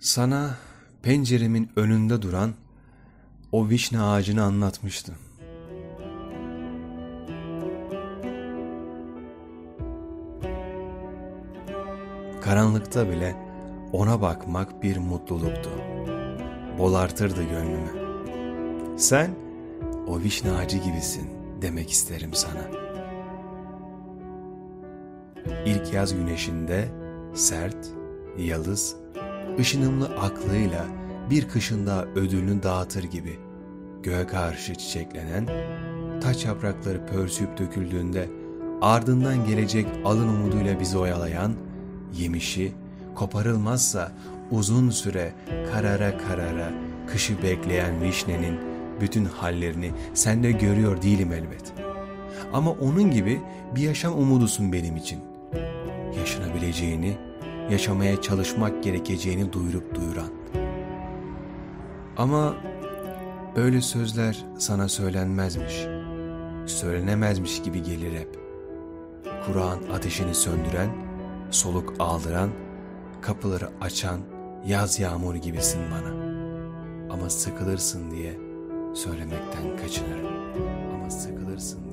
Sana penceremin önünde duran o vişne ağacını anlatmıştım. Karanlıkta bile ona bakmak bir mutluluktu. Bolartırdı gönlümü. Sen o vişne ağacı gibisin demek isterim sana. İlk yaz güneşinde sert, yalız, ışınımlı aklıyla bir kışında ödülünü dağıtır gibi göğe karşı çiçeklenen, taç yaprakları pörsüyüp döküldüğünde ardından gelecek alın umuduyla bizi oyalayan, yemişi koparılmazsa uzun süre karara karara kışı bekleyen vişnenin bütün hallerini sende görüyor değilim elbet. Ama onun gibi bir yaşam umudusun benim için. Yaşanabileceğini, yaşamaya çalışmak gerekeceğini duyurup duyuran. Ama böyle sözler sana söylenmezmiş, söylenemezmiş gibi gelir hep. Kur'an ateşini söndüren, soluk aldıran, kapıları açan yaz yağmur gibisin bana. Ama sıkılırsın diye söylemekten kaçınırım. Ama sıkılırsın